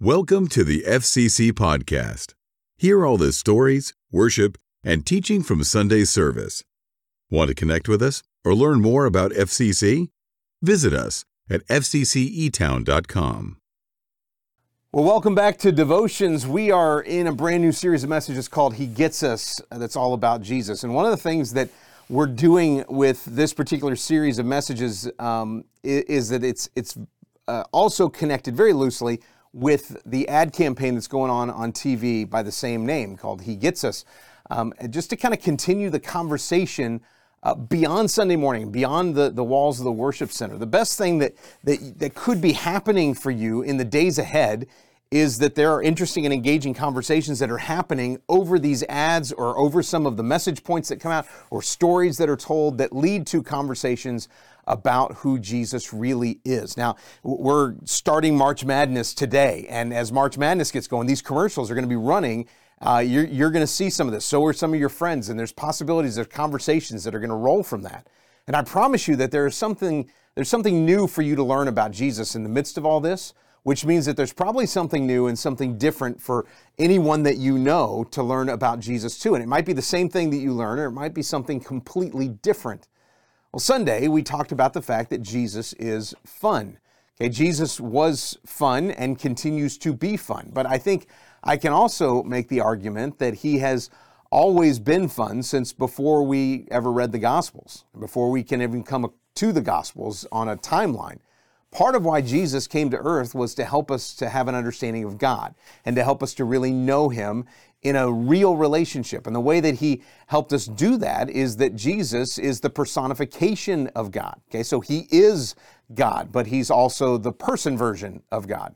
Welcome to the FCC Podcast. Hear all the stories, worship, and teaching from Sunday service. Want to connect with us or learn more about FCC? Visit us at fccetown.com. Well, welcome back to Devotions. We are in a brand new series of messages called He Gets Us, that's all about Jesus. And one of the things that we're doing with this particular series of messages um, is, that it's, it's uh, also connected very loosely with the ad campaign that's going on on TV by the same name called He Gets Us. Um, just to kind of continue the conversation uh, beyond Sunday morning, beyond the, the walls of the worship center. The best thing that, that, that could be happening for you in the days ahead is that there are interesting and engaging conversations that are happening over these ads or over some of the message points that come out or stories that are told that lead to conversations about who Jesus really is. Now, we're starting March Madness today, and as March Madness gets going, these commercials are going to be running. Uh, you're, you're going to see some of this. So are some of your friends, and there's possibilities, there's conversations that are going to roll from that. And I promise you that there is something, there's something new for you to learn about Jesus in the midst of all this which means that there's probably something new and something different for anyone that you know to learn about Jesus too. And it might be the same thing that you learn, or it might be something completely different. Well, Sunday we talked about the fact that Jesus is fun. Okay, Jesus was fun and continues to be fun. But I think I can also make the argument that he has always been fun since before we ever read the Gospels, before we can even come to the Gospels on a timeline. Part of why Jesus came to earth was to help us to have an understanding of God and to help us to really know Him in a real relationship. And the way that He helped us do that is that Jesus is the personification of God. Okay, so He is God, but He's also the person version of God.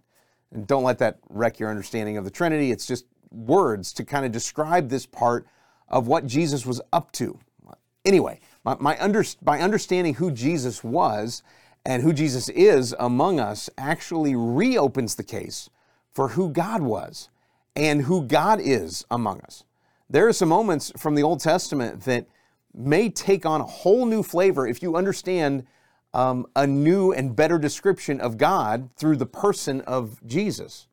And don't let that wreck your understanding of the Trinity. It's just words to kind of describe this part of what Jesus was up to. Anyway, my, my, under, my understanding who Jesus was and who Jesus is among us actually reopens the case for who God was and who God is among us. There are some moments from the Old Testament that may take on a whole new flavor if you understand um, a new and better description of God through the person of Jesus.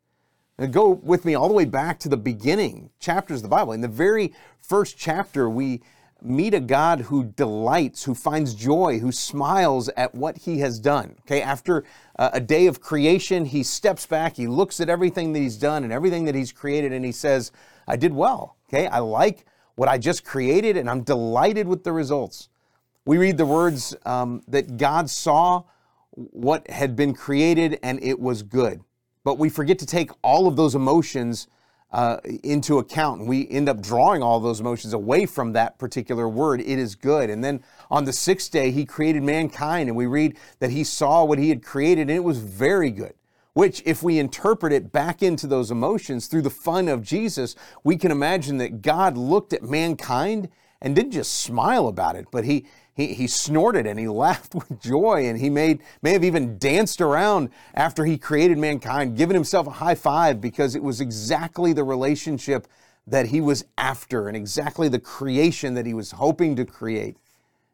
Now go with me all the way back to the beginning chapters of the Bible. In the very first chapter, we meet a God who delights, who finds joy, who smiles at what he has done. Okay, after uh, a day of creation, he steps back, he looks at everything that he's done and everything that he's created, and he says, I did well. Okay, I like what I just created, and I'm delighted with the results. We read the words um, that God saw what had been created and it was good. But we forget to take all of those emotions uh, into account. And we end up drawing all those emotions away from that particular word. It is good. And then on the sixth day, he created mankind, and we read that he saw what he had created, and it was very good. Which, if we interpret it back into those emotions through the fun of Jesus, we can imagine that God looked at mankind and didn't just smile about it, but he, he, he snorted and he laughed with joy and he made, may have even danced around after he created mankind, giving himself a high five because it was exactly the relationship that he was after and exactly the creation that he was hoping to create.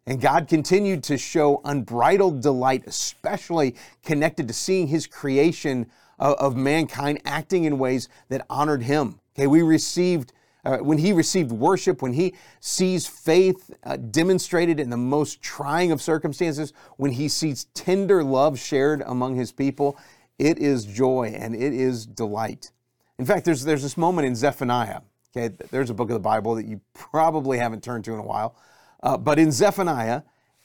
And God continued to show unbridled delight, especially connected to seeing his creation of, of mankind acting in ways that honored him. Okay, we received uh, when he received worship, when he sees faith uh, demonstrated in the most trying of circumstances, when he sees tender love shared among his people, it is joy and it is delight. In fact, there's, there's this moment in Zephaniah. Okay, there's a book of the Bible that you probably haven't turned to in a while. Uh, but in Zephaniah,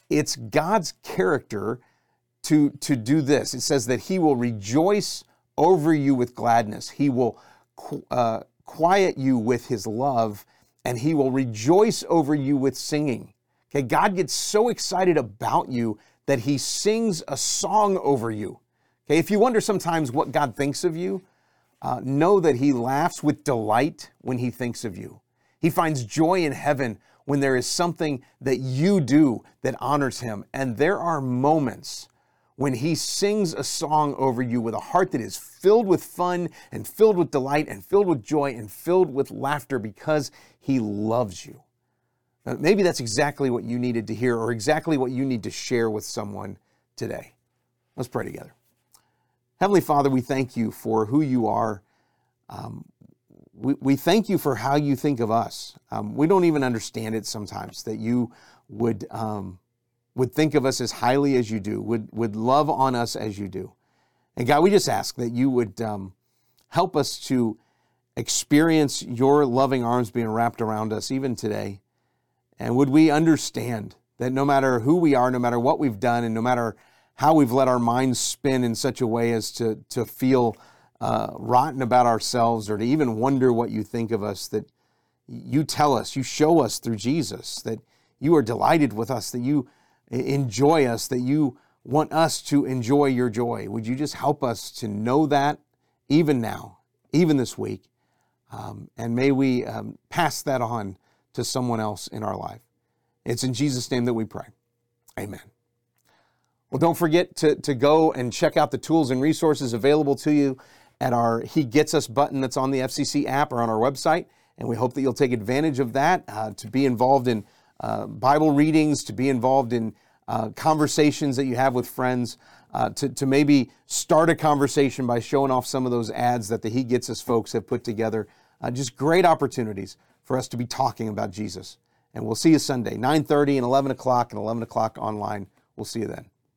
it's God's character to, to do this. It says that he will rejoice over you with gladness. He will uh, quiet you with his love, and he will rejoice over you with singing. Okay, God gets so excited about you that he sings a song over you. Okay, if you wonder sometimes what God thinks of you, uh, know that he laughs with delight when he thinks of you. He finds joy in heaven when there is something that you do that honors him. And there are moments when he sings a song over you with a heart that is filled with fun and filled with delight and filled with joy and filled with laughter because he loves you. Now, maybe that's exactly what you needed to hear or exactly what you need to share with someone today. Let's pray together. Heavenly Father, we thank you for who you are. Um, we, we thank you for how you think of us. Um, we don't even understand it sometimes that you would, um, would think of us as highly as you do, would, would love on us as you do. And God, we just ask that you would um, help us to experience your loving arms being wrapped around us even today. And would we understand that no matter who we are, no matter what we've done, and no matter how we've let our minds spin in such a way as to, to feel uh, rotten about ourselves or to even wonder what you think of us, that you tell us, you show us through Jesus, that you are delighted with us, that you enjoy us, that you want us to enjoy your joy. Would you just help us to know that even now, even this week? Um, and may we um, pass that on to someone else in our life. It's in Jesus' name that we pray. Amen. Well, don't forget to, to go and check out the tools and resources available to you at our He Gets Us button that's on the FCC app or on our website. And we hope that you'll take advantage of that uh, to be involved in uh, Bible readings, to be involved in uh, conversations that you have with friends, uh, to, to maybe start a conversation by showing off some of those ads that the He Gets Us folks have put together. Uh, just great opportunities for us to be talking about Jesus. And we'll see you Sunday, 9.30 and 11 o'clock and 11 o'clock online. We'll see you then.